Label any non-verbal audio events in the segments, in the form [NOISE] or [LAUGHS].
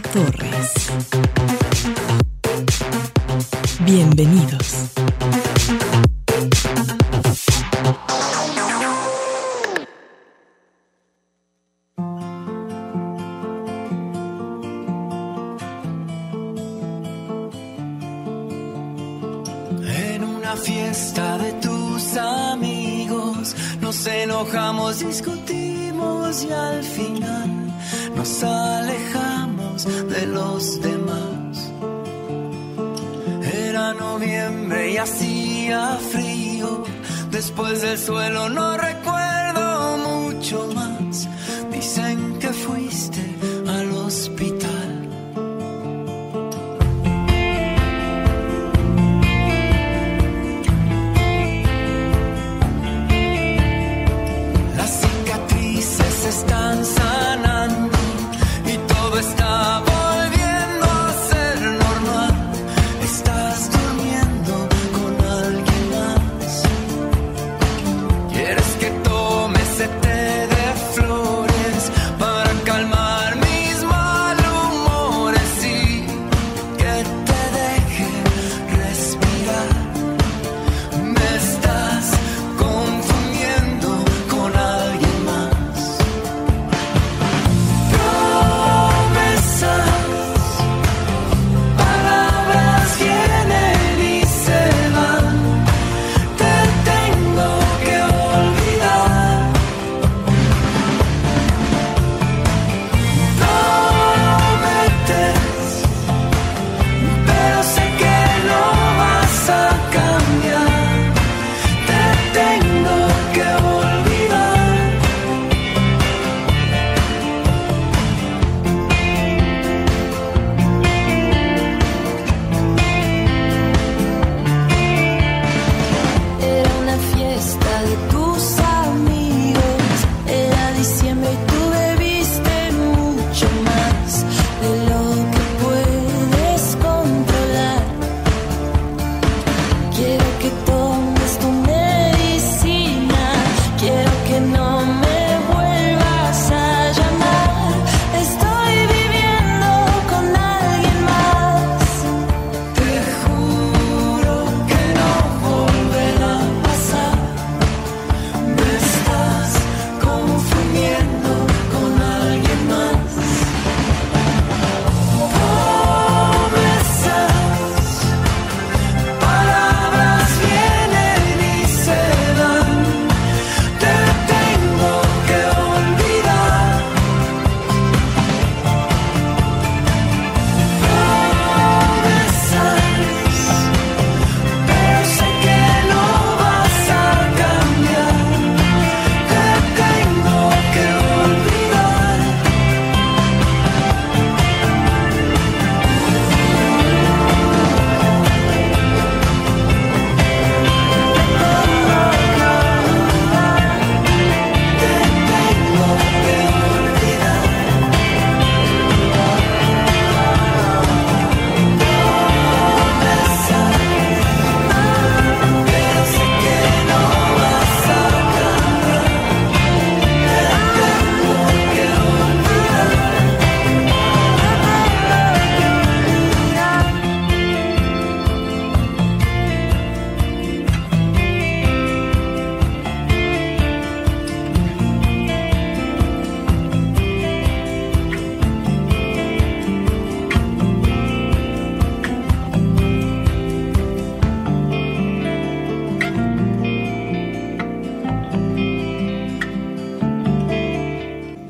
Torres.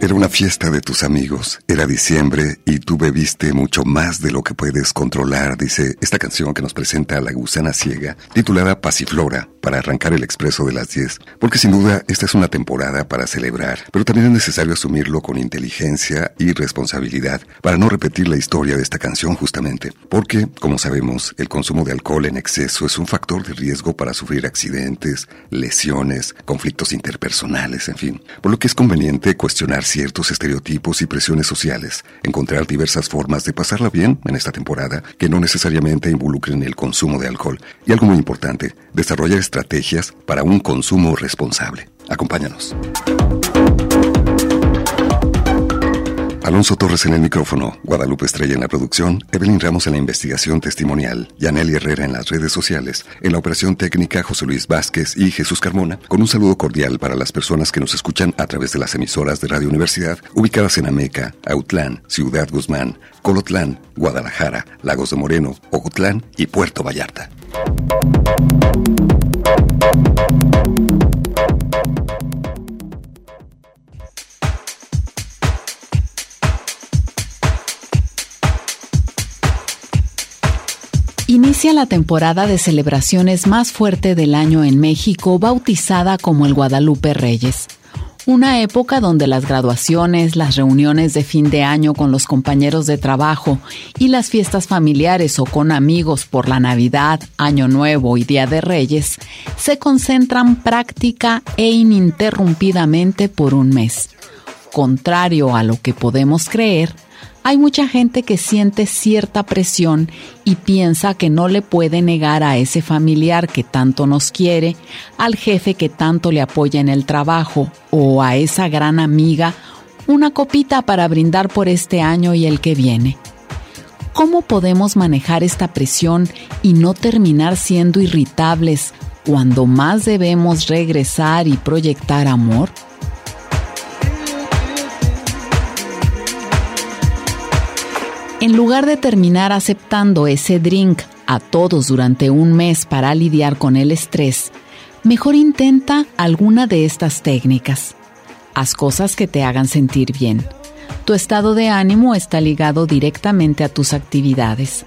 Era una fiesta de tus amigos, era diciembre y tú bebiste mucho más de lo que puedes controlar, dice esta canción que nos presenta La Gusana Ciega, titulada Pasiflora, para arrancar el expreso de las 10, porque sin duda esta es una temporada para celebrar, pero también es necesario asumirlo con inteligencia y responsabilidad para no repetir la historia de esta canción justamente, porque, como sabemos, el consumo de alcohol en exceso es un factor de riesgo para sufrir accidentes, lesiones, conflictos interpersonales, en fin, por lo que es conveniente cuestionar ciertos estereotipos y presiones sociales, encontrar diversas formas de pasarla bien en esta temporada que no necesariamente involucren el consumo de alcohol y algo muy importante, desarrollar estrategias para un consumo responsable. Acompáñanos. Alonso Torres en el micrófono, Guadalupe Estrella en la producción, Evelyn Ramos en la investigación testimonial, Yaneli Herrera en las redes sociales, en la operación técnica José Luis Vázquez y Jesús Carmona, con un saludo cordial para las personas que nos escuchan a través de las emisoras de Radio Universidad ubicadas en Ameca, Autlán, Ciudad Guzmán, Colotlán, Guadalajara, Lagos de Moreno, Ocotlán y Puerto Vallarta. Inicia la temporada de celebraciones más fuerte del año en México, bautizada como el Guadalupe Reyes. Una época donde las graduaciones, las reuniones de fin de año con los compañeros de trabajo y las fiestas familiares o con amigos por la Navidad, Año Nuevo y Día de Reyes se concentran práctica e ininterrumpidamente por un mes. Contrario a lo que podemos creer, hay mucha gente que siente cierta presión y piensa que no le puede negar a ese familiar que tanto nos quiere, al jefe que tanto le apoya en el trabajo o a esa gran amiga una copita para brindar por este año y el que viene. ¿Cómo podemos manejar esta presión y no terminar siendo irritables cuando más debemos regresar y proyectar amor? En lugar de terminar aceptando ese drink a todos durante un mes para lidiar con el estrés, mejor intenta alguna de estas técnicas. Haz cosas que te hagan sentir bien. Tu estado de ánimo está ligado directamente a tus actividades.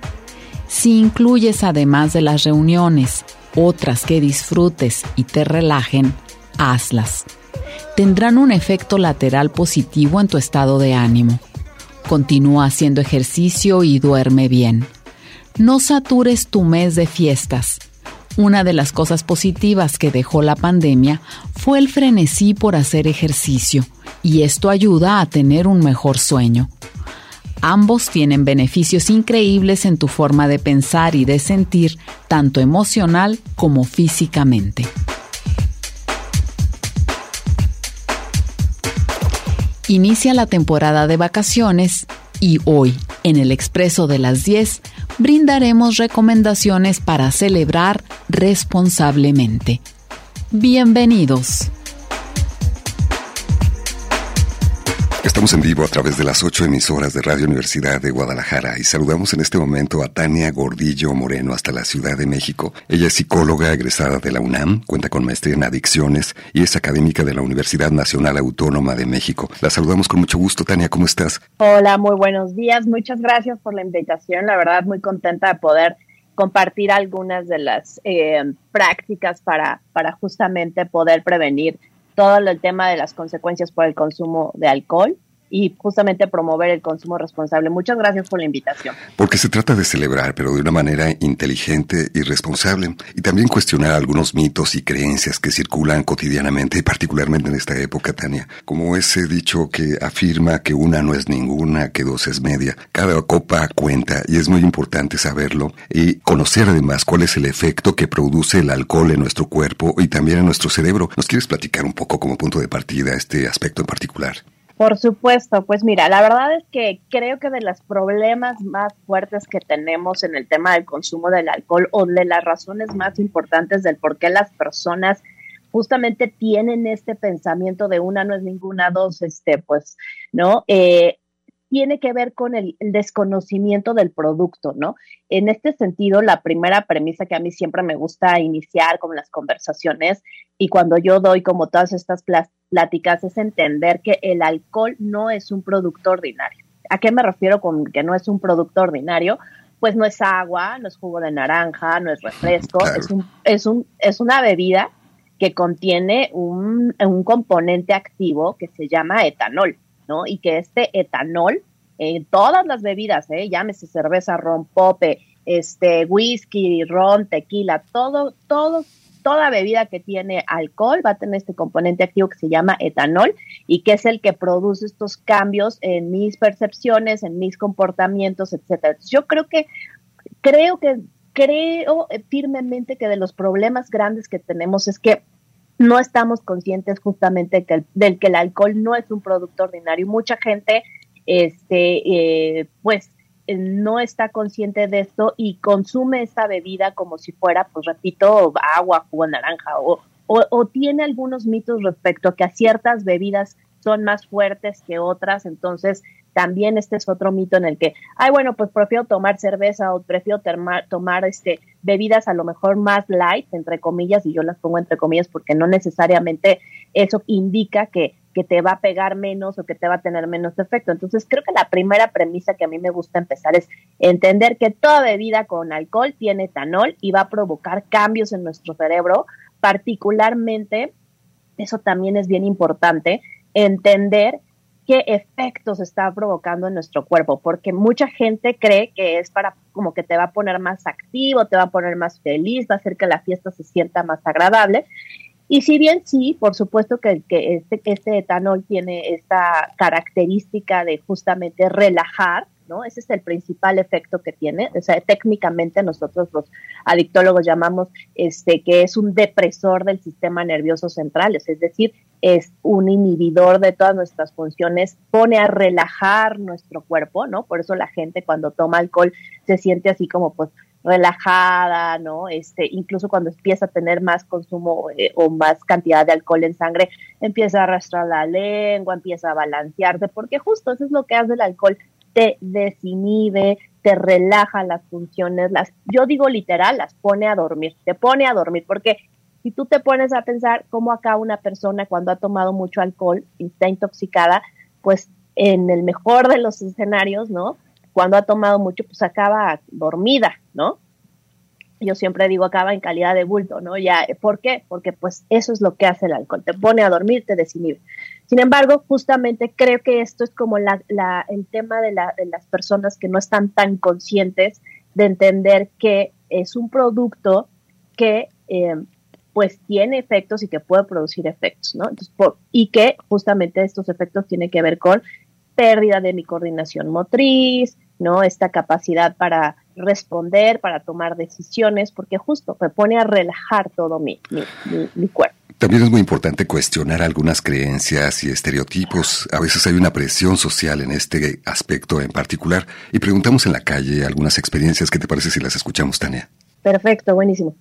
Si incluyes además de las reuniones otras que disfrutes y te relajen, hazlas. Tendrán un efecto lateral positivo en tu estado de ánimo. Continúa haciendo ejercicio y duerme bien. No satures tu mes de fiestas. Una de las cosas positivas que dejó la pandemia fue el frenesí por hacer ejercicio, y esto ayuda a tener un mejor sueño. Ambos tienen beneficios increíbles en tu forma de pensar y de sentir, tanto emocional como físicamente. Inicia la temporada de vacaciones y hoy, en el Expreso de las 10, brindaremos recomendaciones para celebrar responsablemente. Bienvenidos. Estamos en vivo a través de las ocho emisoras de Radio Universidad de Guadalajara y saludamos en este momento a Tania Gordillo Moreno hasta la Ciudad de México. Ella es psicóloga egresada de la UNAM, cuenta con maestría en adicciones y es académica de la Universidad Nacional Autónoma de México. La saludamos con mucho gusto. Tania, ¿cómo estás? Hola, muy buenos días. Muchas gracias por la invitación. La verdad, muy contenta de poder compartir algunas de las eh, prácticas para, para justamente poder prevenir todo el tema de las consecuencias por el consumo de alcohol y justamente promover el consumo responsable. Muchas gracias por la invitación. Porque se trata de celebrar, pero de una manera inteligente y responsable, y también cuestionar algunos mitos y creencias que circulan cotidianamente particularmente en esta época, Tania, como ese dicho que afirma que una no es ninguna, que dos es media. Cada copa cuenta y es muy importante saberlo y conocer además cuál es el efecto que produce el alcohol en nuestro cuerpo y también en nuestro cerebro. ¿Nos quieres platicar un poco como punto de partida este aspecto en particular? Por supuesto, pues mira, la verdad es que creo que de los problemas más fuertes que tenemos en el tema del consumo del alcohol o de las razones más importantes del por qué las personas justamente tienen este pensamiento de una no es ninguna, dos, este, pues, ¿no? Eh, tiene que ver con el, desconocimiento del producto, ¿no? En este sentido, la primera premisa que a mí siempre me gusta iniciar con las conversaciones y cuando yo doy como todas estas pláticas es entender que el alcohol no es un producto ordinario. ¿A qué me refiero con que no es un producto ordinario? pues no es agua, no es jugo de naranja, no es refresco, es, un, es, un, es una bebida que contiene un, un, componente activo que se llama etanol, ¿no? Y que este etanol, en todas las bebidas, ¿eh? llámese cerveza, ron, pope, este, whisky, ron, tequila, todo, todo, toda bebida que tiene alcohol va a tener este componente activo que se llama etanol y que es el que produce estos cambios en mis percepciones, en mis comportamientos, etcétera. Yo creo que creo que creo firmemente que de los problemas grandes que tenemos es que no estamos conscientes justamente que del que el alcohol no es un producto ordinario. Mucha gente, este, eh, pues no está consciente de esto y consume esta bebida como si fuera, pues repito, agua, jugo naranja o, o, tiene algunos mitos respecto a que a ciertas bebidas son más fuertes que otras, entonces también este es otro mito en el que, ay, bueno, pues prefiero tomar cerveza o prefiero tomar este, bebidas a lo mejor más light, entre comillas, y yo las pongo entre comillas porque no necesariamente eso indica que que te va a pegar menos o que te va a tener menos efecto. Entonces, creo que la primera premisa que a mí me gusta empezar es entender que toda bebida con alcohol tiene etanol y va a provocar cambios en nuestro cerebro, particularmente, eso también es bien importante, entender qué efectos está provocando en nuestro cuerpo, porque mucha gente cree que es para como que te va a poner más activo, te va a poner más feliz, va a hacer que la fiesta se sienta más agradable. Y si bien sí, por supuesto que, este, este etanol tiene esta característica de justamente relajar, ¿no? Ese es el principal efecto que tiene. O sea, técnicamente nosotros los adictólogos llamamos este que es un depresor del sistema nervioso central, es decir, es un inhibidor de todas nuestras funciones, pone a relajar nuestro cuerpo, ¿no? Por eso la gente cuando toma alcohol se siente así como pues relajada, ¿no? Este, incluso cuando empieza a tener más consumo eh, o más cantidad de alcohol en sangre, empieza a arrastrar la lengua, empieza a balancearse, porque justo eso es lo que hace el alcohol, te desinhibe, te relaja las funciones, las, yo digo literal, las pone a dormir, te pone a dormir, porque si tú te pones a pensar cómo acá una persona cuando ha tomado mucho alcohol y está intoxicada, pues en el mejor de los escenarios, ¿no? Cuando ha tomado mucho, pues acaba dormida, ¿no? Yo siempre digo acaba en calidad de bulto, ¿no? Ya, ¿por qué? Porque pues eso es lo que hace el alcohol, te pone a dormir, te desinhibe. Sin embargo, justamente creo que esto es como la, el tema de, de las personas que no están tan conscientes de entender que es un producto que eh, pues tiene efectos y que puede producir efectos, ¿no? Entonces, por, y que justamente estos efectos tienen que ver con pérdida de mi coordinación motriz, ¿no? Esta capacidad para responder, para tomar decisiones, porque justo me pone a relajar todo mi, mi, cuerpo. También es muy importante cuestionar algunas creencias y estereotipos. A veces hay una presión social en este aspecto en particular. Y preguntamos en la calle algunas experiencias. ¿Qué te parece si las escuchamos, Tania? Perfecto, buenísimo.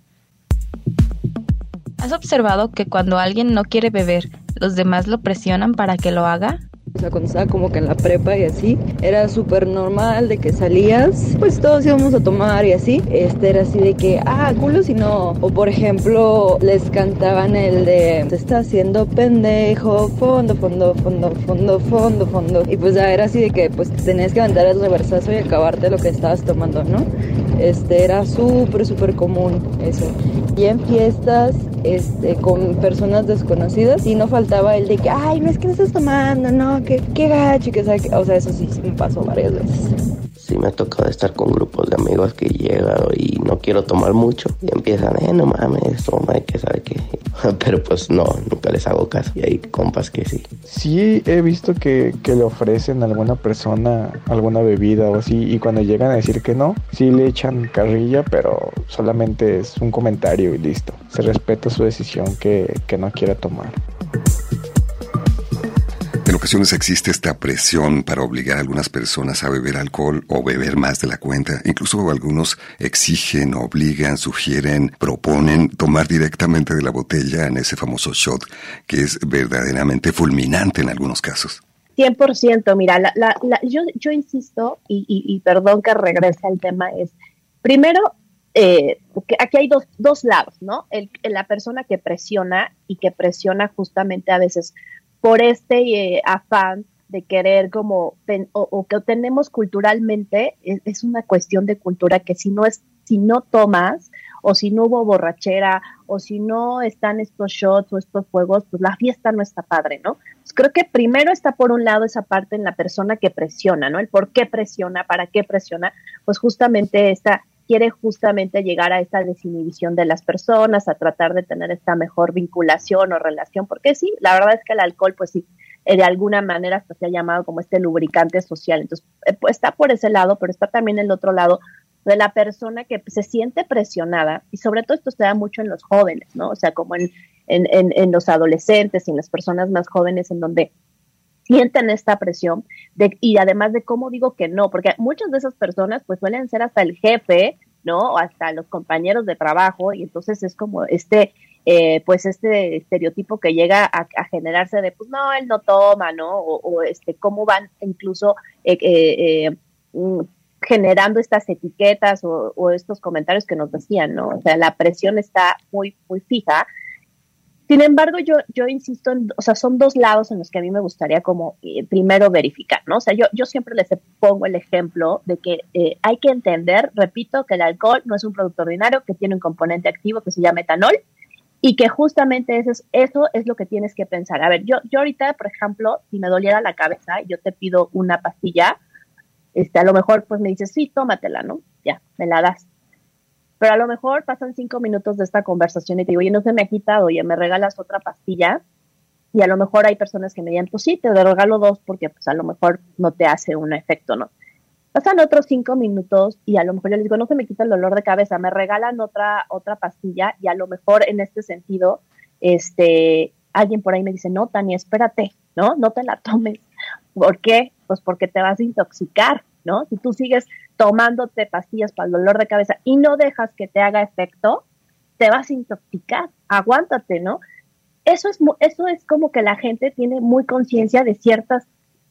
¿Has observado que cuando alguien no quiere beber, los demás lo presionan para que lo haga? O sea, cuando estaba como que en la prepa y así, era súper normal de que salías, pues todos íbamos a tomar y así. Este era así de que, ah, culo si no. O por ejemplo, les cantaban el de, se está haciendo pendejo, fondo, fondo, fondo, fondo, fondo, fondo. Y pues ya era así de que, pues tenías que aventar el reversazo y acabarte lo que estabas tomando, ¿no? Este era súper, súper común eso. Y en fiestas, este, con personas desconocidas, y no faltaba el de que, ay, no es que no estás tomando, no, que qué gacho, que, o sea, eso sí, sí me pasó varias veces sí me ha tocado estar con grupos de amigos que llegan y no quiero tomar mucho y empiezan, eh, no mames, toma, que sabe que... [LAUGHS] Pero pues no, nunca les hago caso y hay compas que sí. Sí, he visto que, que le ofrecen a alguna persona alguna bebida o así y cuando llegan a decir que no, sí le echan carrilla, pero solamente es un comentario y listo. Se respeta su decisión que, que no quiera tomar. En ocasiones existe esta presión para obligar a algunas personas a beber alcohol o beber más de la cuenta. Incluso algunos exigen, obligan, sugieren, proponen tomar directamente de la botella en ese famoso shot que es verdaderamente fulminante en algunos casos. 100%, mira, la, la, yo, yo, insisto, y, y, perdón que regrese al tema, es primero, eh, aquí hay dos, dos lados, ¿no? El, la persona que presiona y que presiona justamente a veces por este eh, afán de querer como, o, que tenemos culturalmente, es, una cuestión de cultura que si no es, si no tomas, o si no hubo borrachera, o si no están estos shots o estos juegos, pues la fiesta no está padre, ¿no? Pues creo que primero está por un lado esa parte en la persona que presiona, ¿no? El por qué presiona, para qué presiona, pues justamente esta quiere justamente llegar a esta desinhibición de las personas, a tratar de tener esta mejor vinculación o relación, porque sí, la verdad es que el alcohol, pues sí, eh, de alguna manera hasta se ha llamado como este lubricante social. Entonces, eh, pues está por ese lado, pero está también el otro lado de la persona que se siente presionada, y sobre todo esto se da mucho en los jóvenes, ¿no? O sea, como en, en, en, en los adolescentes y en las personas más jóvenes, en donde sienten esta presión de, y además de cómo digo que no, porque muchas de esas personas pues suelen ser hasta el jefe, ¿no? O hasta los compañeros de trabajo y entonces es como este, eh, pues este estereotipo que llega a, generarse de, pues no, él no toma, ¿no? O, este, cómo van incluso eh, eh, mm, generando estas etiquetas o, o, estos comentarios que nos decían, ¿no? O sea, la presión está muy, muy fija sin embargo, yo, yo insisto, en, o sea, son dos lados en los que a mí me gustaría como eh, primero verificar, ¿no? O sea, yo, yo siempre les pongo el ejemplo de que eh, hay que entender, repito, que el alcohol no es un producto ordinario, que tiene un componente activo que se llama etanol y que justamente eso es, eso es lo que tienes que pensar. A ver, yo, yo ahorita, por ejemplo, si me doliera la cabeza, yo te pido una pastilla, este, a lo mejor pues me dices, sí, tómatela, ¿no? Ya, me la das pero a lo mejor pasan cinco minutos de esta conversación y te digo, oye, no se me ha quitado, oye, me regalas otra pastilla. Y a lo mejor hay personas que me digan, pues sí, te regalo dos porque pues a lo mejor no te hace un efecto, ¿no? Pasan otros cinco minutos y a lo mejor yo les digo, no se me quita el dolor de cabeza, me regalan otra, otra pastilla y a lo mejor en este sentido, este, alguien por ahí me dice, no, Tania, espérate, ¿no? No te la tomes. ¿Por qué? Pues porque te vas a intoxicar, ¿no? Si tú sigues tomándote pastillas para el dolor de cabeza y no dejas que te haga efecto, te vas a intoxicar, aguántate, ¿no? Eso es, eso es como que la gente tiene muy conciencia de ciertos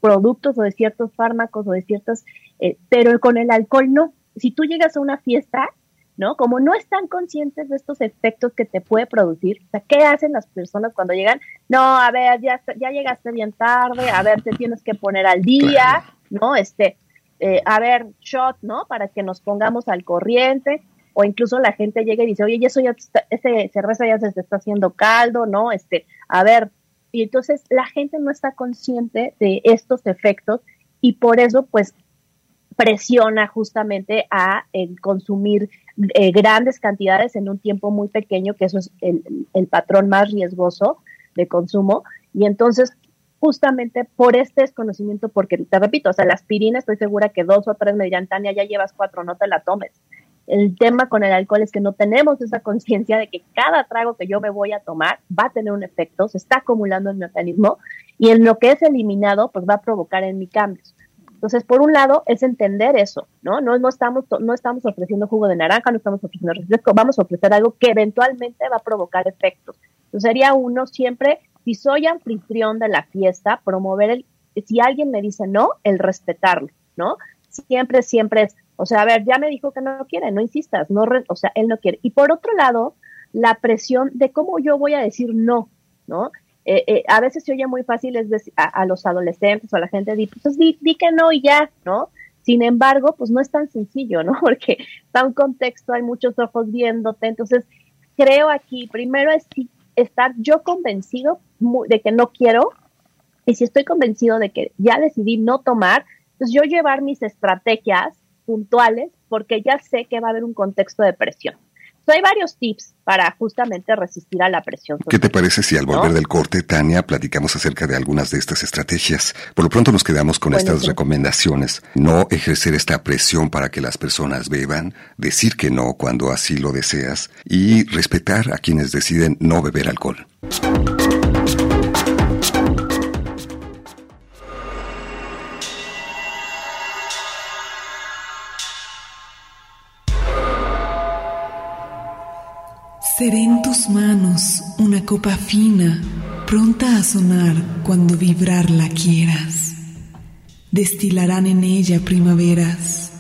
productos o de ciertos fármacos o de ciertos, eh, pero con el alcohol no. Si tú llegas a una fiesta, ¿no? Como no están conscientes de estos efectos que te puede producir, o sea, ¿qué hacen las personas cuando llegan? No, a ver, ya, ya llegaste bien tarde, a ver, te tienes que poner al día, ¿no? Este, eh, a ver, shot, ¿no? Para que nos pongamos al corriente, o incluso la gente llega y dice, oye, eso ya, ese cerveza ya se está haciendo caldo, ¿no? Este, a ver, y entonces la gente no está consciente de estos efectos y por eso, pues, presiona justamente a consumir eh, grandes cantidades en un tiempo muy pequeño, que eso es el patrón más riesgoso de consumo. Y entonces justamente por este desconocimiento, porque te repito, o sea, la aspirina estoy segura que dos o tres me Tania, ya llevas cuatro, no te la tomes. El tema con el alcohol es que no tenemos esa conciencia de que cada trago que yo me voy a tomar va a tener un efecto, se está acumulando en mi organismo y en lo que es eliminado, pues va a provocar en mi cambios. Entonces, por un lado, es entender eso, ¿no? No, no, estamos, no estamos ofreciendo jugo de naranja, no estamos ofreciendo refresco, vamos a ofrecer algo que eventualmente va a provocar efectos. Entonces, sería uno siempre si soy anfitrión de la fiesta, promover el, si alguien me dice no, el respetarlo, ¿no? Siempre, siempre es, o sea, a ver, ya me dijo que no quiere, no insistas, no, o sea, él no quiere. Y por otro lado, la presión de cómo yo voy a decir no, ¿no? Eh, eh, a veces se oye muy fácil es decir, a, los adolescentes o a la gente, di, pues di, di que no y ya, ¿no? Sin embargo, pues no es tan sencillo, ¿no? [LAUGHS] Porque está un contexto, hay muchos ojos viéndote, entonces creo aquí, primero es estar yo convencido de que no quiero y si estoy convencido de que ya decidí no tomar, pues yo llevar mis estrategias puntuales porque ya sé que va a haber un contexto de presión. Hay varios tips para justamente resistir a la presión. ¿Qué te parece si al volver del corte, Tania, platicamos acerca de algunas de estas estrategias? Por lo pronto nos quedamos con estas recomendaciones. No ejercer esta presión para que las personas beban, decir que no cuando así lo deseas y respetar a quienes deciden no beber alcohol. Seré en tus manos una copa fina, pronta a sonar cuando vibrarla quieras. Destilarán en ella primaveras,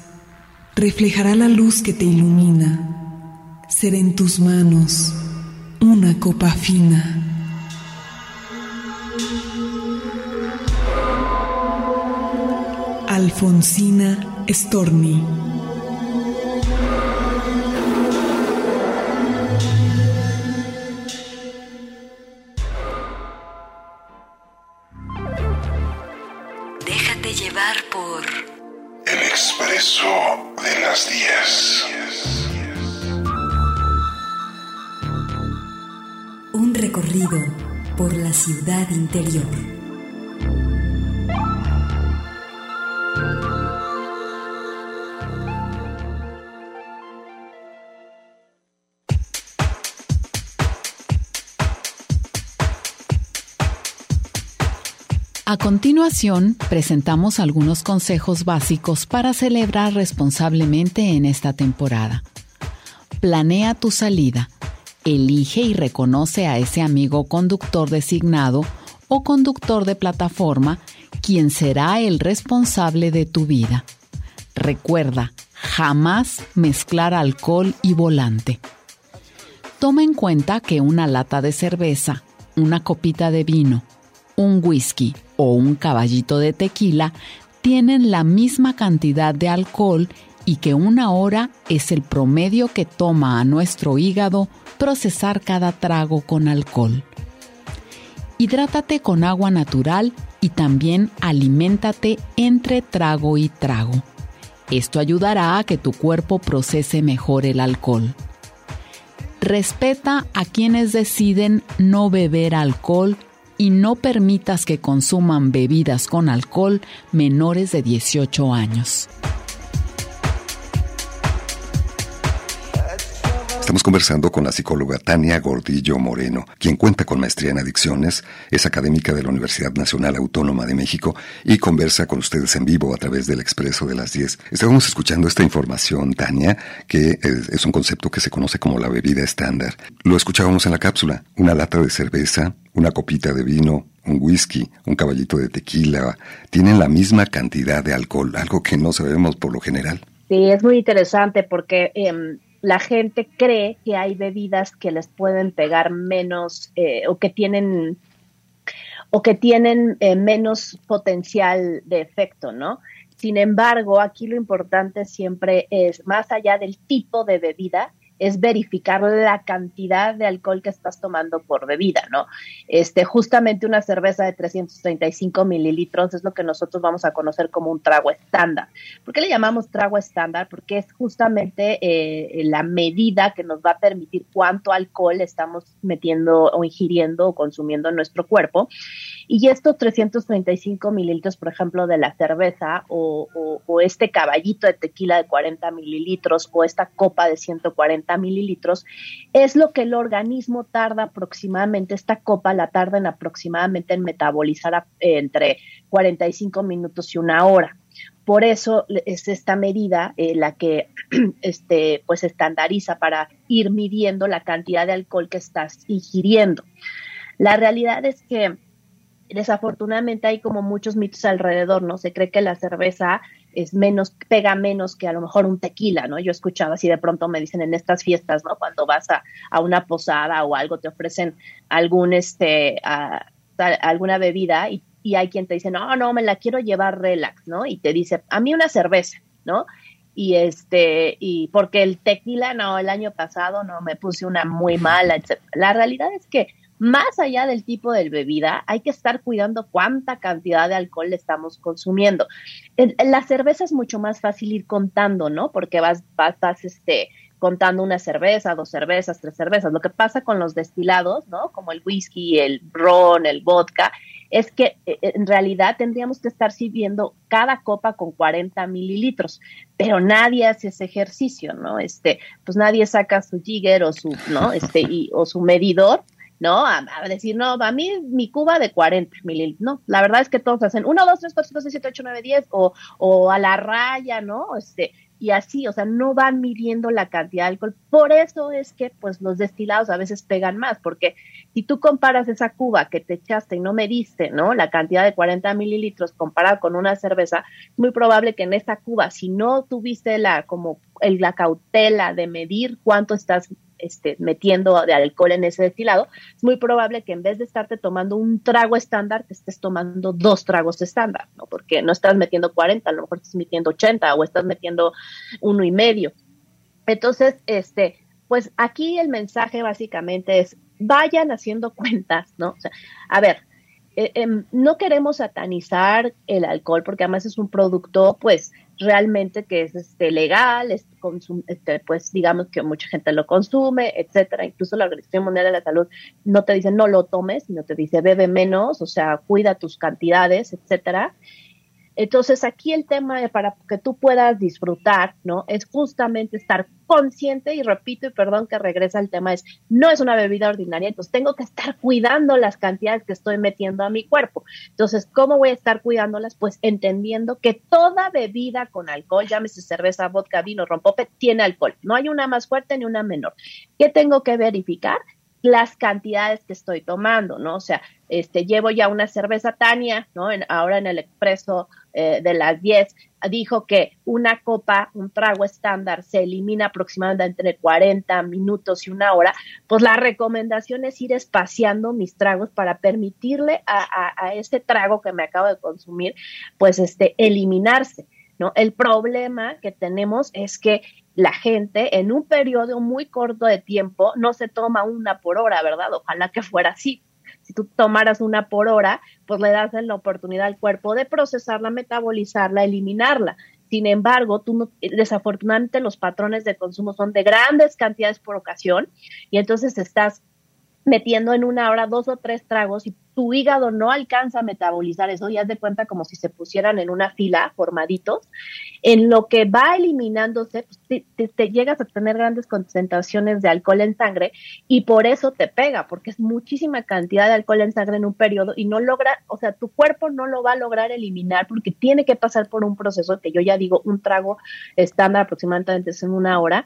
reflejará la luz que te ilumina. Seré en tus manos una copa fina. Alfonsina Storni. Interior. A continuación, presentamos algunos consejos básicos para celebrar responsablemente en esta temporada. Planea tu salida. Elige y reconoce a ese amigo conductor designado o conductor de plataforma quien será el responsable de tu vida. Recuerda, jamás mezclar alcohol y volante. Toma en cuenta que una lata de cerveza, una copita de vino, un whisky o un caballito de tequila tienen la misma cantidad de alcohol y que una hora es el promedio que toma a nuestro hígado procesar cada trago con alcohol. Hidrátate con agua natural y también aliméntate entre trago y trago. Esto ayudará a que tu cuerpo procese mejor el alcohol. Respeta a quienes deciden no beber alcohol y no permitas que consuman bebidas con alcohol menores de 18 años. Estamos conversando con la psicóloga Tania Gordillo Moreno, quien cuenta con maestría en adicciones, es académica de la Universidad Nacional Autónoma de México y conversa con ustedes en vivo a través del Expreso de las 10. Estábamos escuchando esta información, Tania, que es, es un concepto que se conoce como la bebida estándar. Lo escuchábamos en la cápsula, una lata de cerveza, una copita de vino, un whisky, un caballito de tequila, tienen la misma cantidad de alcohol, algo que no sabemos por lo general. Sí, es muy interesante porque em, la gente cree que hay bebidas que les pueden pegar menos eh, o que tienen o que tienen eh, menos potencial de efecto, ¿no? Sin embargo, aquí lo importante siempre es, más allá del tipo de bebida, es verificar la cantidad de alcohol que estás tomando por bebida, ¿no? Este, justamente una cerveza de 335 mililitros es lo que nosotros vamos a conocer como un trago estándar. ¿Por qué le llamamos trago estándar? Porque es justamente eh, la medida que nos va a permitir cuánto alcohol estamos metiendo o ingiriendo o consumiendo en nuestro cuerpo. Y estos 335 mililitros, por ejemplo, de la cerveza o, o, este caballito de tequila de 40 mililitros o esta copa de 140 mililitros, es lo que el organismo tarda aproximadamente, esta copa la tarda en aproximadamente en metabolizar a, eh, entre 45 minutos y una hora. Por eso es esta medida eh, la que [CLEARS THROAT] este, pues estandariza para ir midiendo la cantidad de alcohol que estás ingiriendo. La realidad es que desafortunadamente hay como muchos mitos alrededor, ¿no? Se cree que la cerveza es menos, pega menos que a lo mejor un tequila, ¿no? Yo he escuchado así de pronto me dicen en estas fiestas, ¿no? Cuando vas a, a una posada o algo, te ofrecen algún, este, alguna bebida y, y hay quien te dice, no, no, me la quiero llevar relax, ¿no? Y te dice, a mí una cerveza, ¿no? y este y porque el tequila no el año pasado no me puse una muy mala etc. la realidad es que más allá del tipo de bebida, hay que estar cuidando cuánta cantidad de alcohol estamos consumiendo. En, en la cerveza es mucho más fácil ir contando, ¿no? Porque vas, vas, vas este, contando una cerveza, dos cervezas, tres cervezas. Lo que pasa con los destilados, ¿no? Como el whisky, el ron, el vodka, es que eh, en realidad tendríamos que estar sirviendo cada copa con 40 mililitros, pero nadie hace ese ejercicio, ¿no? Este, pues nadie saca su jigger o su, ¿no? Este, y, o su medidor ¿no? A, decir, no, a mí mi cuba de 40 mililitros, no, la verdad es que todos hacen 1, 2, 3, 4, 5, 6, 7, 8, 9, 10 o, o a la raya, ¿no? Este, y así, o sea, no van midiendo la cantidad de alcohol. Por eso es que, pues, los destilados a veces pegan más, porque si tú comparas esa cuba que te echaste y no mediste, ¿no? La cantidad de 40 mililitros comparado con una cerveza, muy probable que en esa cuba, si no tuviste la, como, el, la cautela de medir cuánto estás este, metiendo de alcohol en ese destilado, es muy probable que en vez de estarte tomando un trago estándar, te estés tomando dos tragos estándar, ¿no? Porque no estás metiendo 40, a lo mejor estás metiendo 80 o estás metiendo uno y medio. Entonces, este, pues aquí el mensaje básicamente es, vayan haciendo cuentas, ¿no? O sea, a ver, eh, em, no queremos satanizar el alcohol porque además es un producto, pues, realmente que es este, legal, es este, pues digamos que mucha gente lo consume, etcétera. Incluso la Organización Mundial de la Salud no te dice no lo tomes, sino te dice bebe menos, o sea, cuida tus cantidades, etcétera. Entonces aquí el tema para que tú puedas disfrutar, ¿no? Es justamente estar consciente y repito y perdón que regresa al tema es no es una bebida ordinaria, entonces tengo que estar cuidando las cantidades que estoy metiendo a mi cuerpo. Entonces, ¿cómo voy a estar cuidándolas? Pues entendiendo que toda bebida con alcohol, llámese cerveza, vodka, vino, rompope, tiene alcohol. No hay una más fuerte ni una menor. ¿Qué tengo que verificar? las cantidades que estoy tomando, ¿no? O sea, este, llevo ya una cerveza Tania, ¿no? Ahora en el expreso eh, de las 10, dijo que una copa, un trago estándar, se elimina aproximadamente entre 40 minutos y una hora, pues la recomendación es ir espaciando mis tragos para permitirle a, a, a este trago que me acabo de consumir, pues este, eliminarse. ¿No? El problema que tenemos es que la gente en un periodo muy corto de tiempo no se toma una por hora, ¿verdad? Ojalá que fuera así. Si tú tomaras una por hora, pues le das la oportunidad al cuerpo de procesarla, metabolizarla, eliminarla. Sin embargo, tú no, desafortunadamente los patrones de consumo son de grandes cantidades por ocasión y entonces estás metiendo en una hora dos o tres tragos y tu hígado no alcanza a metabolizar eso, ya de cuenta como si se pusieran en una fila formaditos, en lo que va eliminándose, pues, te, llegas a tener grandes concentraciones de alcohol en sangre y por eso te pega, porque es muchísima cantidad de alcohol en sangre en un periodo y no logra, o sea, tu cuerpo no lo va a lograr eliminar porque tiene que pasar por un proceso que yo ya digo, un trago estándar aproximadamente es en una hora.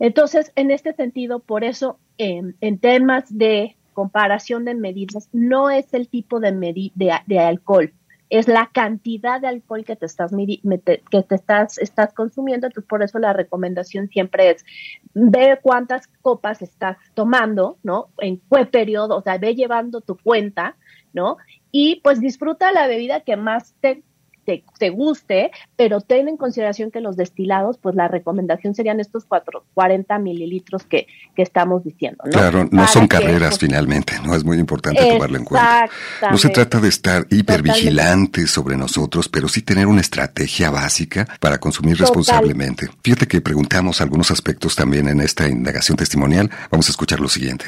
Entonces, en este sentido, por eso, en temas de comparación de medidas, no es el tipo de, de, alcohol, es la cantidad de alcohol que te estás que te estás, estás consumiendo, entonces por eso la recomendación siempre es ve cuántas copas estás tomando, ¿no? En qué periodo, o sea, ve llevando tu cuenta, ¿no? Y pues disfruta la bebida que más te te, guste, pero ten en consideración que los destilados, pues la recomendación serían estos cuatro, 40 mililitros que, que estamos diciendo. ¿no? Claro, no son carreras pues, finalmente, ¿no? Es muy importante tomarlo en cuenta. No se trata de estar hipervigilantes sobre nosotros, pero sí tener una estrategia básica para consumir responsablemente. Fíjate que preguntamos algunos aspectos también en esta indagación testimonial. Vamos a escuchar lo siguiente.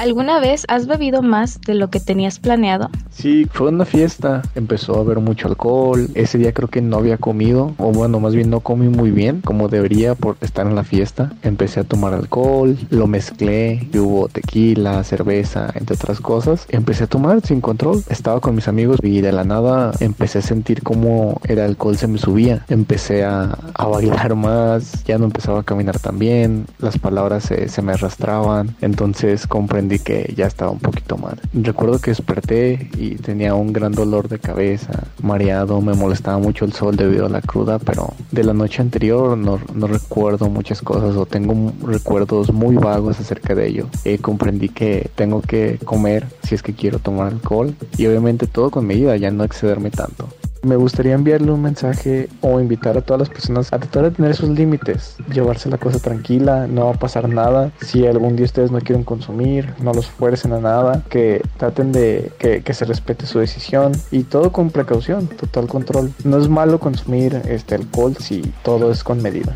¿Alguna vez has bebido más de lo que tenías planeado? Sí, fue una fiesta, empezó a haber mucho alcohol, ese día creo que no había comido, o bueno, más bien no comí muy bien como debería por estar en la fiesta. Empecé a tomar alcohol, lo mezclé, hubo tequila, cerveza, entre otras cosas. Empecé a tomar sin control, estaba con mis amigos y de la nada empecé a sentir como el alcohol se me subía. Empecé a, a bailar más, ya no empezaba a caminar tan bien, las palabras se, se me arrastraban, entonces comprendí que ya estaba un poquito mal. Recuerdo que desperté y tenía un gran dolor de cabeza, mareado, me molestaba mucho el sol debido a la cruda, pero de la noche anterior no, no recuerdo muchas cosas o tengo recuerdos muy vagos acerca de ello. Eh, comprendí que tengo que comer si es que quiero tomar alcohol y obviamente todo con medida, ya no excederme tanto. Me gustaría enviarle un mensaje o invitar a todas las personas a tratar de tener esos límites, llevarse la cosa tranquila, no va a pasar nada. Si algún día ustedes no quieren consumir, no los fuercen a nada, que traten de que, que se respete su decisión y todo con precaución, total control. No es malo consumir este alcohol si todo es con medida.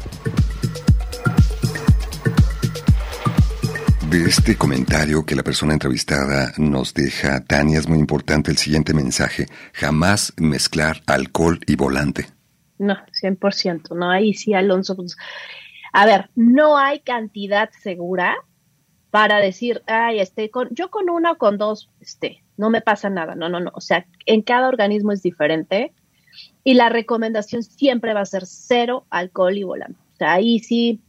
Este comentario que la persona entrevistada nos deja, Tania, es muy importante el siguiente mensaje. Jamás mezclar alcohol y volante. No, 100%. No, ahí sí, Alonso. Pues, a ver, no hay cantidad segura para decir, ay, este, con, yo con una o con dos, este, no me pasa nada. No, no, no. O sea, en cada organismo es diferente y la recomendación siempre va a ser cero alcohol y volante. O sea, ahí sí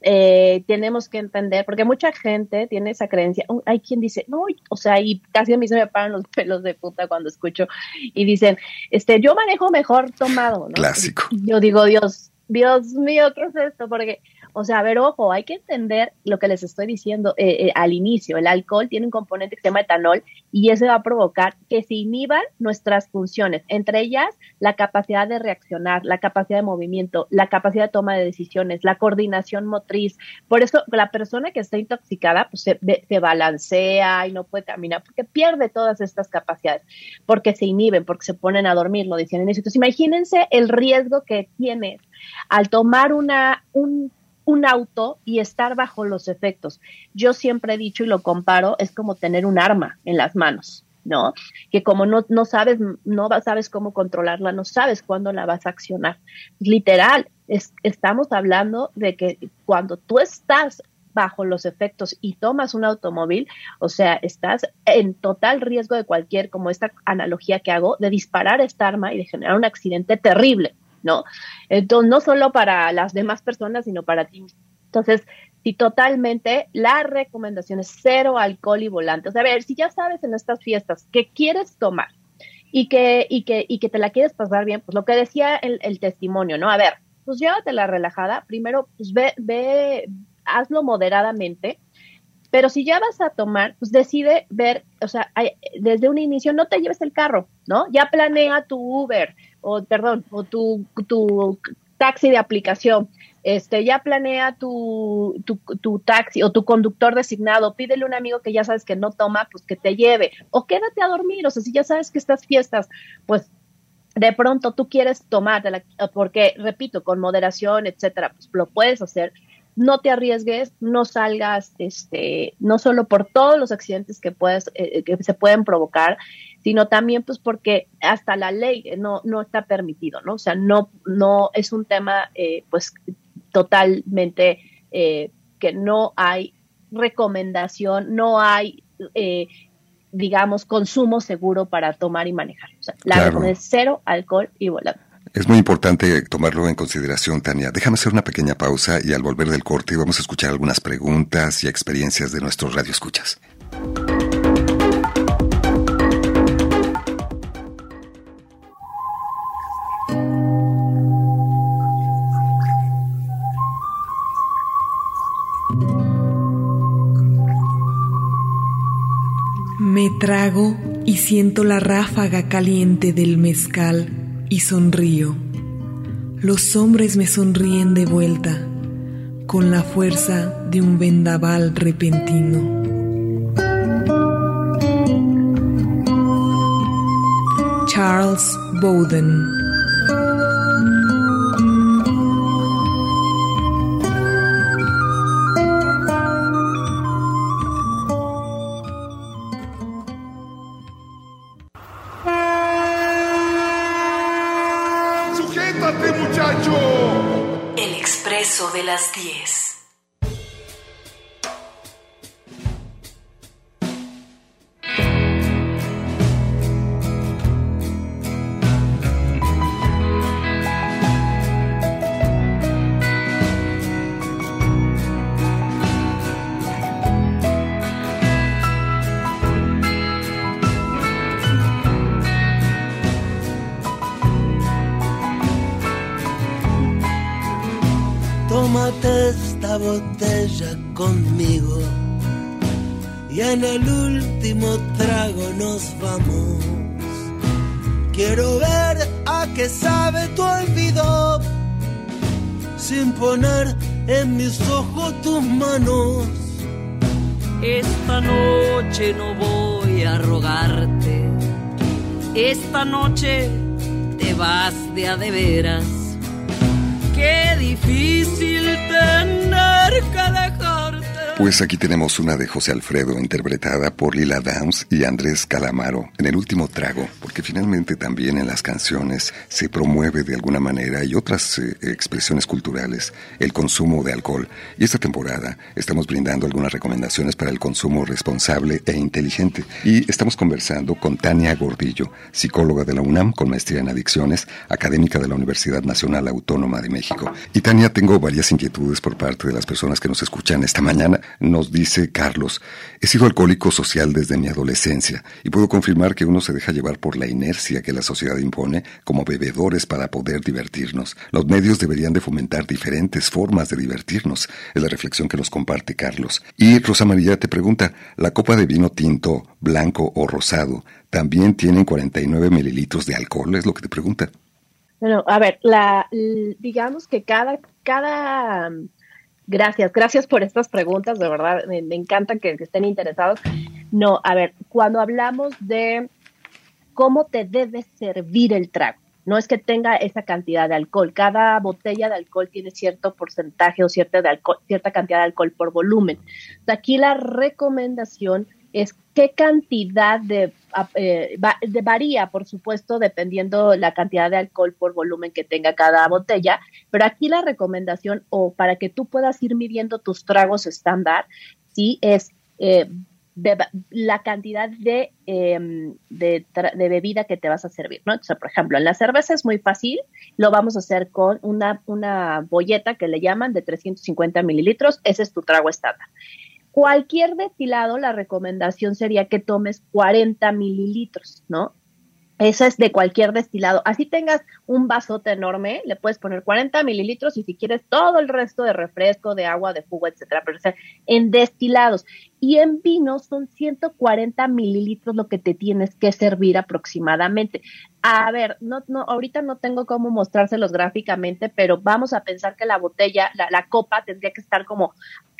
eh, tenemos que entender, porque mucha gente tiene esa creencia, hay quien dice, no, o sea, y casi a mí se me paran los [LAUGHS] pelos de puta cuando escucho y dicen, este, yo manejo mejor tomado, ¿no? Clásico. Yo digo, Dios, Dios mío, ¿qué es esto? Porque o sea, a ver, ojo, hay que entender lo que les estoy diciendo eh, eh, al inicio. El alcohol tiene un componente que se llama etanol y eso va a provocar que se inhiban nuestras funciones, entre ellas la capacidad de reaccionar, la capacidad de movimiento, la capacidad de toma de decisiones, la coordinación motriz. Por eso la persona que está intoxicada pues, se, balancea y no puede caminar porque pierde todas estas capacidades, porque se inhiben, porque se ponen a dormir, lo decían en inicio. Entonces, imagínense el riesgo que tienes al tomar una, un un auto y estar bajo los efectos. Yo siempre he dicho y lo comparo, es como tener un arma en las manos, ¿no? Que como no, no sabes, no sabes cómo controlarla, no sabes cuándo la vas a accionar. Literal, es, estamos hablando de que cuando tú estás bajo los efectos y tomas un automóvil, o sea, estás en total riesgo de cualquier, como esta analogía que hago, de disparar esta arma y de generar un accidente terrible. ¿No? Entonces, no solo para las demás personas, sino para ti. Entonces, si totalmente la recomendación es cero alcohol y volantes. A ver, si ya sabes en estas fiestas que quieres tomar y que, y que, y que te la quieres pasar bien, pues lo que decía el, el testimonio, ¿no? A ver, pues llévatela relajada, primero, pues ve, ve, hazlo moderadamente, pero si ya vas a tomar, pues decide ver, o sea, desde un inicio no te lleves el carro, ¿no? Ya planea tu Uber, o perdón, o tu, tu taxi de aplicación, este, ya planea tu, tu, tu, taxi o tu conductor designado, pídele a un amigo que ya sabes que no toma, pues que te lleve, o quédate a dormir, o sea, si ya sabes que estas fiestas, pues de pronto tú quieres tomar, porque, repito, con moderación, etcétera, pues lo puedes hacer, no te arriesgues, no salgas, este, no solo por todos los accidentes que puedes, eh, que se pueden provocar, sino también pues porque hasta la ley no, no está permitido, ¿no? O sea, no, no es un tema eh, pues totalmente eh, que no hay recomendación, no hay digamos, consumo seguro para tomar y manejar. O sea, la es cero alcohol y volante. Es muy importante tomarlo en consideración, Tania. Déjame hacer una pequeña pausa y al volver del corte vamos a escuchar algunas preguntas y experiencias de nuestros radioescuchas. Me trago y siento la ráfaga caliente del mezcal y sonrío. Los hombres me sonríen de vuelta con la fuerza de un vendaval repentino. Charles Bowden las 10. No voy a rogarte, esta noche te vas de a de veras Pues aquí tenemos una de José Alfredo, interpretada por Lila Downs y Andrés Calamaro, en el último trago, porque finalmente también en las canciones se promueve de alguna manera y otras eh, expresiones culturales el consumo de alcohol. Y esta temporada estamos brindando algunas recomendaciones para el consumo responsable e inteligente. Y estamos conversando con Tania Gordillo, psicóloga de la UNAM con maestría en adicciones, académica de la Universidad Nacional Autónoma de México. Y Tania, tengo varias inquietudes por parte de las personas que nos escuchan esta mañana. Nos dice Carlos, he sido alcohólico social desde mi adolescencia y puedo confirmar que uno se deja llevar por la inercia que la sociedad impone como bebedores para poder divertirnos. Los medios deberían de fomentar diferentes formas de divertirnos. Es la reflexión que nos comparte Carlos. Y Rosa María te pregunta, ¿la copa de vino tinto, blanco o rosado también tienen 49 mililitros de alcohol? Es lo que te pregunta. Bueno, a ver, la, digamos que cada, cada, gracias, gracias por estas preguntas, de verdad, me, encanta que, estén interesados. No, a ver, cuando hablamos de cómo te debe servir el trago, no es que tenga esa cantidad de alcohol. Cada botella de alcohol tiene cierto porcentaje o cierta, de alcohol, cierta cantidad de alcohol por volumen. Aquí la recomendación es qué cantidad de, eh, varía, por supuesto, dependiendo la cantidad de alcohol por volumen que tenga cada botella, pero aquí la recomendación o para que tú puedas ir midiendo tus tragos estándar, sí, es eh, la cantidad de, em, de, bebida que te vas a servir, ¿no? Por ejemplo, en la cerveza es muy fácil, lo vamos a hacer con una, una bolleta que le llaman de 350 mililitros, ese es tu trago estándar. Cualquier destilado, la recomendación sería que tomes 40 mililitros, ¿no? Eso es de cualquier destilado. Así tengas un vasote enorme, le puedes poner 40 mililitros y si quieres todo el resto de refresco, de agua, de jugo, etcétera. Pero o en destilados. Y en vino son 140 mililitros lo que te tienes que servir aproximadamente. A ver, no, no, ahorita no tengo cómo mostrárselos gráficamente, pero vamos a pensar que la botella, la, la copa tendría que estar como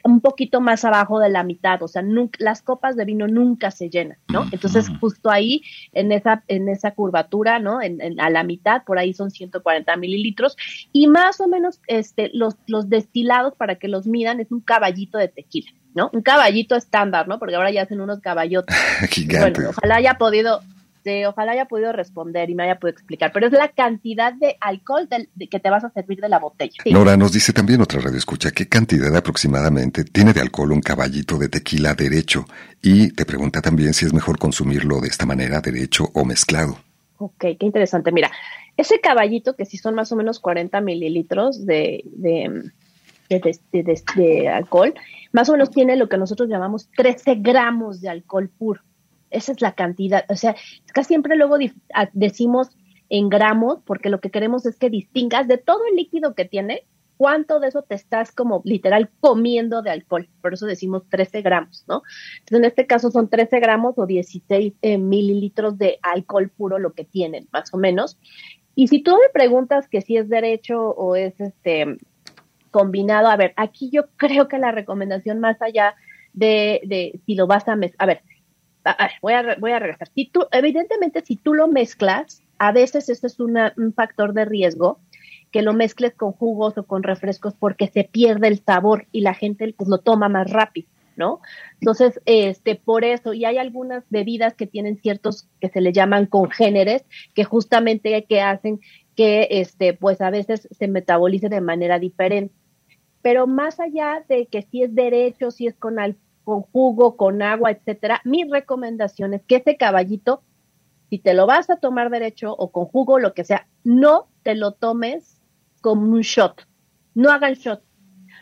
un poquito más abajo de la mitad, o sea, nunca, las copas de vino nunca se llenan, ¿no? Entonces, justo ahí, en esa, en esa curvatura, ¿no? En, a la mitad, por ahí son 140 mililitros, y más o menos, este, los, los destilados, para que los midan, es un caballito de tequila, ¿no? Un caballito estándar, ¿no? Porque ahora ya hacen unos caballotes. [LAUGHS] Bueno, ojalá haya podido, ojalá haya podido responder y me haya podido explicar, pero es la cantidad de alcohol que te vas a servir de la botella. Nora nos dice también otra radio escucha, ¿qué cantidad aproximadamente tiene de alcohol un caballito de tequila derecho? Y te pregunta también si es mejor consumirlo de esta manera, derecho o mezclado. Ok, qué interesante. Mira, ese caballito, que sí son más o menos 40 mililitros de, de, de, alcohol, más o menos tiene lo que nosotros llamamos 13 gramos de alcohol puro. Esa es la cantidad. O sea, casi siempre luego decimos en gramos, porque lo que queremos es que distingas de todo el líquido que tiene, cuánto de eso te estás como literal comiendo de alcohol. Por eso decimos 13 gramos, ¿no? Entonces, en este caso son 13 gramos o 16 eh, mililitros de alcohol puro lo que tienen, más o menos. Y si tú me preguntas que si es derecho o es este combinado, a ver, aquí yo creo que la recomendación más allá de, de si lo vas a mezclar, a ver, voy a, voy a regresar. Si tú, evidentemente, si tú lo mezclas, a veces este es un factor de riesgo que lo mezcles con jugos o con refrescos porque se pierde el sabor y la gente pues, lo toma más rápido, ¿no? Entonces, este, por eso, y hay algunas bebidas que tienen ciertos que se le llaman congéneres, que justamente que hacen que, este, pues a veces se metabolice de manera diferente. Pero más allá de que si es derecho, si es con con jugo, con agua, etcétera. Mi recomendación es que ese caballito, si te lo vas a tomar derecho o con jugo, lo que sea, no te lo tomes como un shot. No hagan shot.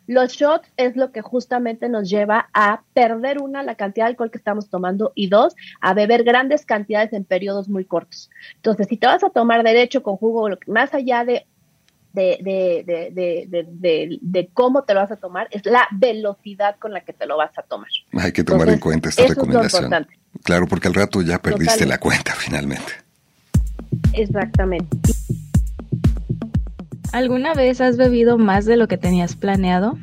Los shots es lo que justamente nos lleva a perder una, la cantidad de alcohol que estamos tomando y dos, a beber grandes cantidades en periodos muy cortos. Entonces, si te vas a tomar derecho con jugo, más allá de de, de, de, de, cómo te lo vas a tomar, es la velocidad con la que te lo vas a tomar. Hay que tomar en cuenta esta recomendación. claro, porque al rato ya perdiste la cuenta finalmente. Exactamente. ¿Alguna vez has bebido más de lo que tenías planeado?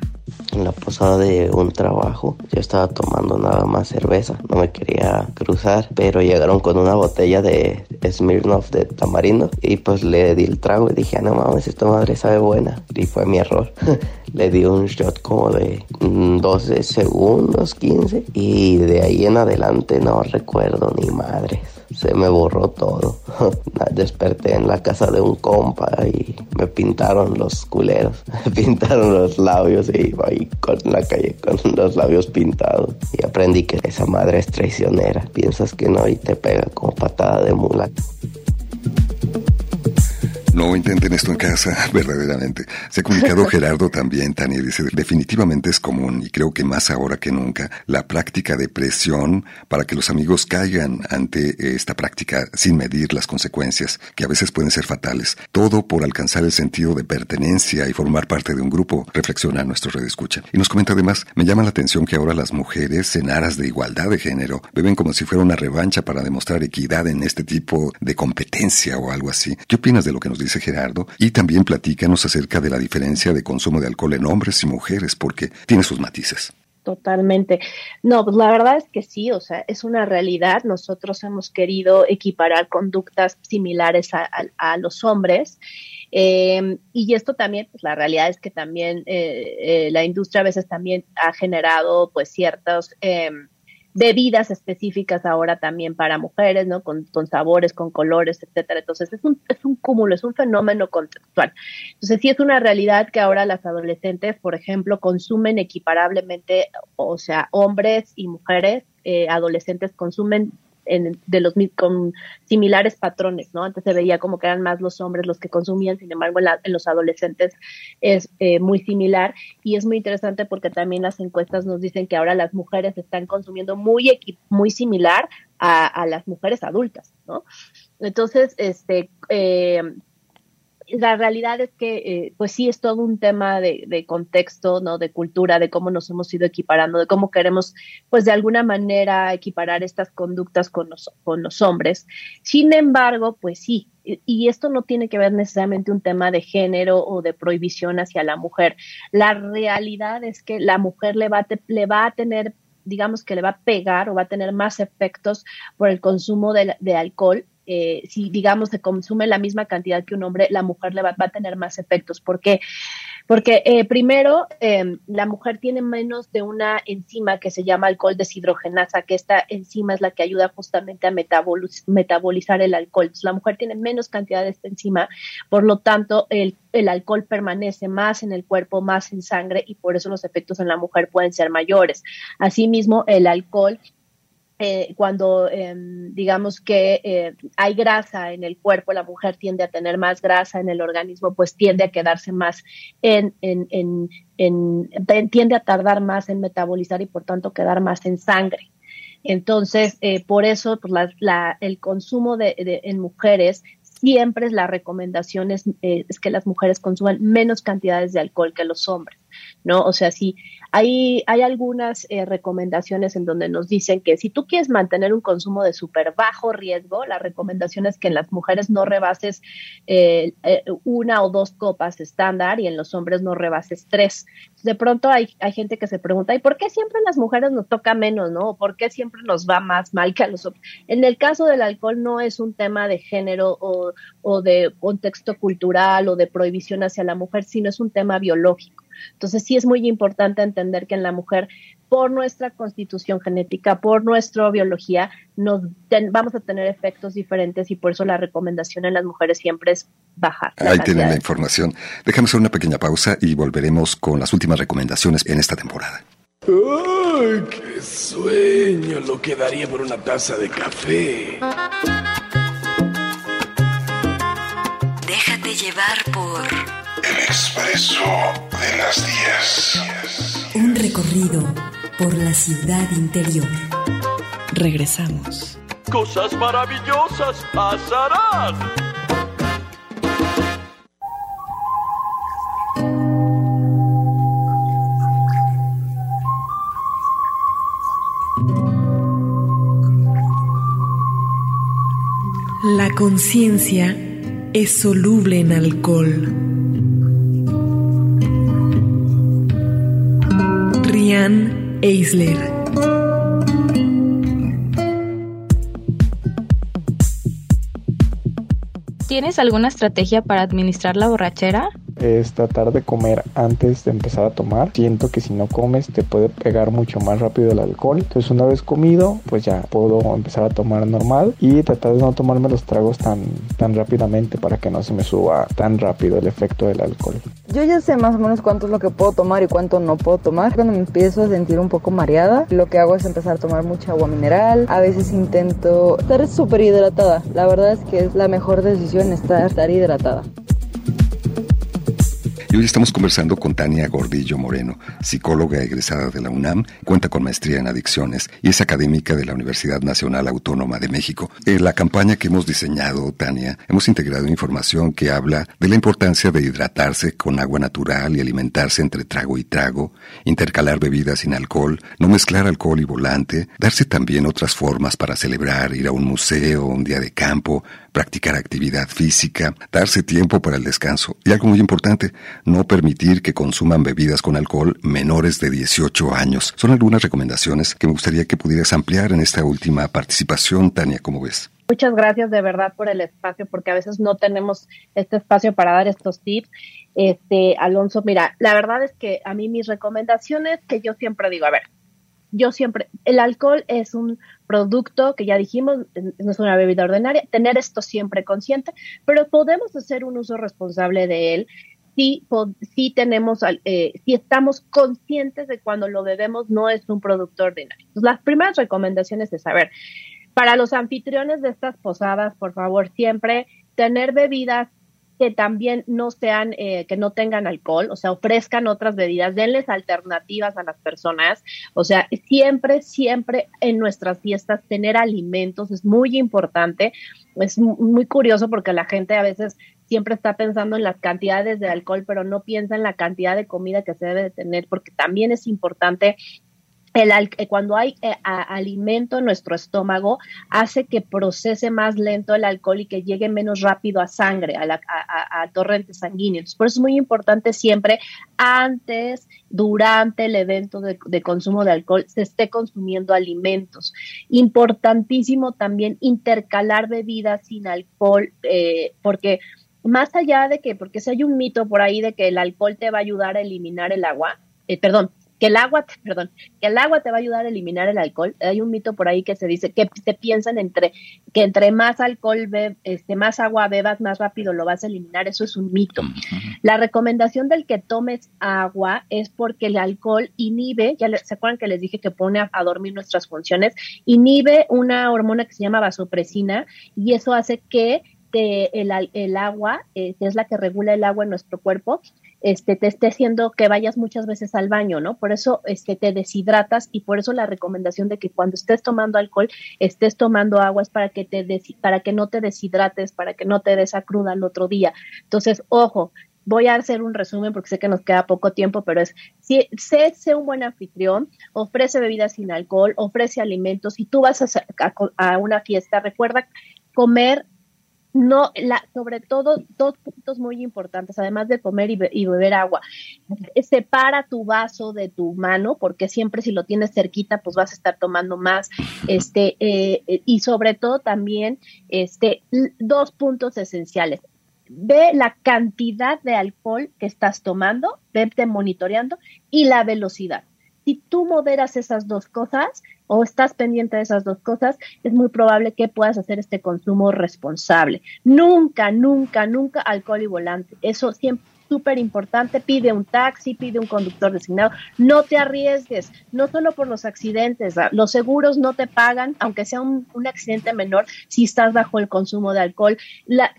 en la posada de un trabajo. Yo estaba tomando nada más cerveza, no me quería cruzar, pero llegaron con una botella de Smirnoff de tamarindo y pues le di el trago y dije, ah, no mames, esta madre sabe buena. Y fue mi error. [LAUGHS] le di un shot como de 12 segundos, 15 y de ahí en adelante no recuerdo ni madres se me borró todo. [LAUGHS] Desperté en la casa de un compa y me pintaron los culeros, me [LAUGHS] pintaron los labios y iba ahí con la calle con los labios pintados. Y aprendí que esa madre es traicionera. Piensas que no y te pega como patada de mula. No intenten esto en casa, [LAUGHS] verdaderamente. Se ha comunicado [LAUGHS] Gerardo también, Tania, dice, definitivamente es común, y creo que más ahora que nunca, la práctica de presión para que los amigos caigan ante esta práctica sin medir las consecuencias, que a veces pueden ser fatales. Todo por alcanzar el sentido de pertenencia y formar parte de un grupo, reflexiona nuestro red escucha. Y nos comenta además, me llama la atención que ahora las mujeres, en aras de igualdad de género, beben como si fuera una revancha para demostrar equidad en este tipo de competencia o algo así. ¿Qué opinas de lo que nos dice Gerardo. Y también platícanos acerca de la diferencia de consumo de alcohol en hombres y mujeres, porque tiene sus matices. Totalmente. No, pues la verdad es que sí, o sea, es una realidad. Nosotros hemos querido equiparar conductas similares a, los hombres. Eh, y esto también, pues la realidad es que también eh, eh, la industria a veces también ha generado pues ciertos bebidas específicas ahora también para mujeres, ¿no? Con, sabores, con colores, etcétera. Entonces es un, es un cúmulo, es un fenómeno contextual. Entonces sí es una realidad que ahora las adolescentes, por ejemplo, consumen equiparablemente, o sea, hombres y mujeres eh, adolescentes consumen de los con similares patrones, ¿no? Antes se veía como que eran más los hombres los que consumían, sin embargo en, los adolescentes es eh, muy similar y es muy interesante porque también las encuestas nos dicen que ahora las mujeres están consumiendo muy muy similar a, las mujeres adultas, ¿no? Entonces, este eh, la realidad es que, eh, pues sí, es todo un tema de, contexto, ¿no? De cultura, de cómo nos hemos ido equiparando, de cómo queremos, pues de alguna manera, equiparar estas conductas con los, con los hombres. Sin embargo, pues sí, y esto no tiene que ver necesariamente un tema de género o de prohibición hacia la mujer. La realidad es que la mujer le va le va a tener digamos que le va a pegar o va a tener más efectos por el consumo de, de alcohol eh, si digamos se consume la misma cantidad que un hombre, la mujer le va, a tener más efectos. ¿Por qué? Porque eh, primero, em, la mujer tiene menos de una enzima que se llama alcohol deshidrogenasa, que esta enzima es la que ayuda justamente a metabolizar el alcohol. la mujer tiene menos cantidad de esta enzima, por lo tanto, el, el alcohol permanece más en el cuerpo, más en sangre, y por eso los efectos en la mujer pueden ser mayores. Asimismo, el alcohol eh, cuando em, digamos que eh, hay grasa en el cuerpo, la mujer tiende a tener más grasa en el organismo, pues tiende a quedarse más en, en, en, tiende a tardar más en metabolizar y por tanto quedar más en sangre. Entonces, eh, por eso pues, la, el consumo de, en mujeres siempre la recomendación es, es que las mujeres consuman menos cantidades de alcohol que los hombres. ¿No? O sea, sí, hay, hay algunas eh, recomendaciones en donde nos dicen que si tú quieres mantener un consumo de súper bajo riesgo, la recomendación es que en las mujeres no rebases eh, eh, una o dos copas estándar y en los hombres no rebases tres. De pronto hay, hay gente que se pregunta, ¿y por qué siempre en las mujeres nos toca menos, no? ¿O por qué siempre nos va más mal que a los hombres? En el caso del alcohol no es un tema de género o, o de contexto cultural o de prohibición hacia la mujer, sino es un tema biológico. Entonces sí es muy importante entender que en la mujer, por nuestra constitución genética, por nuestra biología, nos vamos a tener efectos diferentes y por eso la recomendación en las mujeres siempre es bajar. Ahí tienen la información. Déjame hacer una pequeña pausa y volveremos con las últimas recomendaciones en esta temporada. ¡Ay, qué sueño! Lo que daría por una taza de café. Déjate llevar por expreso de las 10. Un recorrido por la ciudad interior. Regresamos. Cosas maravillosas pasarán. La conciencia es soluble en alcohol. Eisler. ¿Tienes alguna estrategia para administrar la borrachera? es tratar de comer antes de empezar a tomar. Siento que si no comes te puede pegar mucho más rápido el alcohol. Entonces una vez comido, pues ya puedo empezar a tomar normal y tratar de no tomarme los tragos tan, tan rápidamente para que no se me suba tan rápido el efecto del alcohol. Yo ya sé más o menos cuánto es lo que puedo tomar y cuánto no puedo tomar. Cuando me empiezo a sentir un poco mareada, lo que hago es empezar a tomar mucha agua mineral. A veces intento estar súper hidratada. La verdad es que es la mejor decisión estar, estar hidratada. Hoy estamos conversando con Tania Gordillo Moreno, psicóloga egresada de la UNAM, cuenta con maestría en adicciones y es académica de la Universidad Nacional Autónoma de México. En la campaña que hemos diseñado, Tania, hemos integrado información que habla de la importancia de hidratarse con agua natural y alimentarse entre trago y trago, intercalar bebidas sin alcohol, no mezclar alcohol y volante, darse también otras formas para celebrar, ir a un museo, un día de campo, practicar actividad física, darse tiempo para el descanso y algo muy importante, no permitir que consuman bebidas con alcohol menores de 18 años. Son algunas recomendaciones que me gustaría que pudieras ampliar en esta última participación, Tania, ¿cómo ves? Muchas gracias de verdad por el espacio, porque a veces no tenemos este espacio para dar estos tips. Este, Alonso, mira, la verdad es que a mí mis recomendaciones que yo siempre digo, a ver, yo siempre, el alcohol es un producto que ya dijimos, no es una bebida ordinaria, tener esto siempre consciente, pero podemos hacer un uso responsable de él si, si tenemos, eh, si estamos conscientes de cuando lo bebemos no es un producto ordinario. las primeras recomendaciones es saber, para los anfitriones de estas posadas, por favor, siempre tener bebidas también no sean, eh, que no tengan alcohol, o sea, ofrezcan otras bebidas, denles alternativas a las personas, o sea, siempre, siempre en nuestras fiestas tener alimentos es muy importante, es muy curioso porque la gente a veces siempre está pensando en las cantidades de alcohol, pero no piensa en la cantidad de comida que se debe de tener, porque también es importante el, eh, cuando hay eh, alimento en nuestro estómago, hace que procese más lento el alcohol y que llegue menos rápido a sangre, a, la, a, torrente sanguíneo. por eso es muy importante siempre, antes, durante el evento de, consumo de alcohol, se esté consumiendo alimentos. Importantísimo también intercalar bebidas sin alcohol, eh, porque más allá de que, porque si hay un mito por ahí de que el alcohol te va a ayudar a eliminar el agua, perdón, que el agua, [LAUGHS] perdón, que el agua te va a ayudar a eliminar el alcohol. Hay un mito por ahí que se dice que se piensan entre que entre más alcohol be, este más agua bebas más rápido lo vas a eliminar, eso es un mito. La recomendación del que tomes agua es porque el alcohol inhibe, ya se acuerdan que les dije que pone a, dormir nuestras funciones, inhibe una hormona que se llama vasopresina y eso hace que el, el, agua, eh, que es la que regula el agua en nuestro cuerpo, este, te esté haciendo que vayas muchas veces al baño, ¿no? Por eso este, te deshidratas y por eso la recomendación de que cuando estés tomando alcohol, estés tomando agua es para que, te para que no te deshidrates, para que no te des otro día. Entonces, ojo, voy a hacer un resumen porque sé que nos queda poco tiempo, pero es, si, sé, sé un buen anfitrión, ofrece bebidas sin alcohol, ofrece alimentos y tú vas a, a una fiesta, recuerda comer no, la, sobre todo, dos puntos muy importantes, además de comer y, beber agua. Separa tu vaso de tu mano, porque siempre si lo tienes cerquita, pues vas a estar tomando más. Este, eh, y sobre todo también, este, dos puntos esenciales. Ve la cantidad de alcohol que estás tomando, vete monitoreando, y la velocidad si tú moderas esas dos cosas o estás pendiente de esas dos cosas, es muy probable que puedas hacer este consumo responsable. Nunca, nunca, nunca alcohol y volante. Eso siempre súper importante, pide un taxi, pide un conductor designado, no te arriesgues, no solo por los accidentes, los seguros no te pagan, aunque sea un, accidente menor, si estás bajo el consumo de alcohol,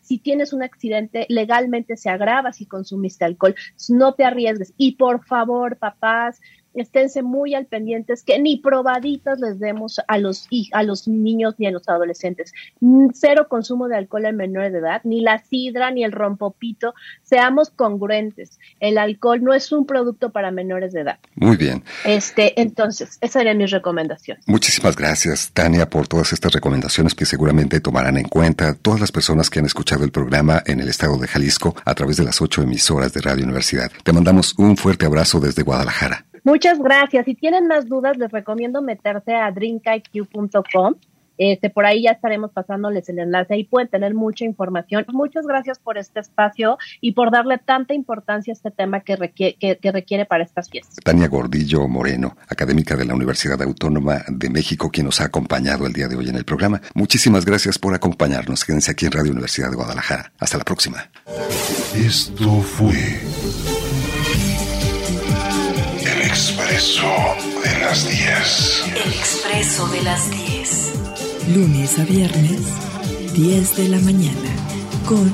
si tienes un accidente, legalmente se agrava si consumiste alcohol, no te arriesgues. Y por favor, papás, esténse muy al pendientes que ni probaditas les demos a los, a los niños ni a los adolescentes. Mm, cero consumo de alcohol en menores de edad, ni la sidra ni el rompopito. Seamos congruentes. El alcohol no es un producto para menores de edad. Muy bien. Este, entonces, esa sería mi recomendación. Muchísimas gracias, Tania, por todas estas recomendaciones que seguramente tomarán en cuenta todas las personas que han escuchado el programa en el estado de Jalisco a través de las ocho emisoras de Radio Universidad. Te mandamos un fuerte abrazo desde Guadalajara. Muchas gracias. Si tienen más dudas, les recomiendo meterse a drinkiq.com. Este, por ahí ya estaremos pasándoles el enlace y pueden tener mucha información. Muchas gracias por este espacio y por darle tanta importancia a este tema que requiere, que, requiere para estas fiestas. Tania Gordillo Moreno, académica de la Universidad Autónoma de México, quien nos ha acompañado el día de hoy en el programa. Muchísimas gracias por acompañarnos. Quédense aquí en Radio Universidad de Guadalajara. Hasta la próxima. Esto fue Expreso de las 10. El Expreso de las 10. Lunes a viernes, 10 de la mañana, con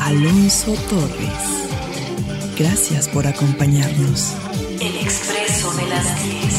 Alonso Torres. Gracias por acompañarnos. El expreso de las 10.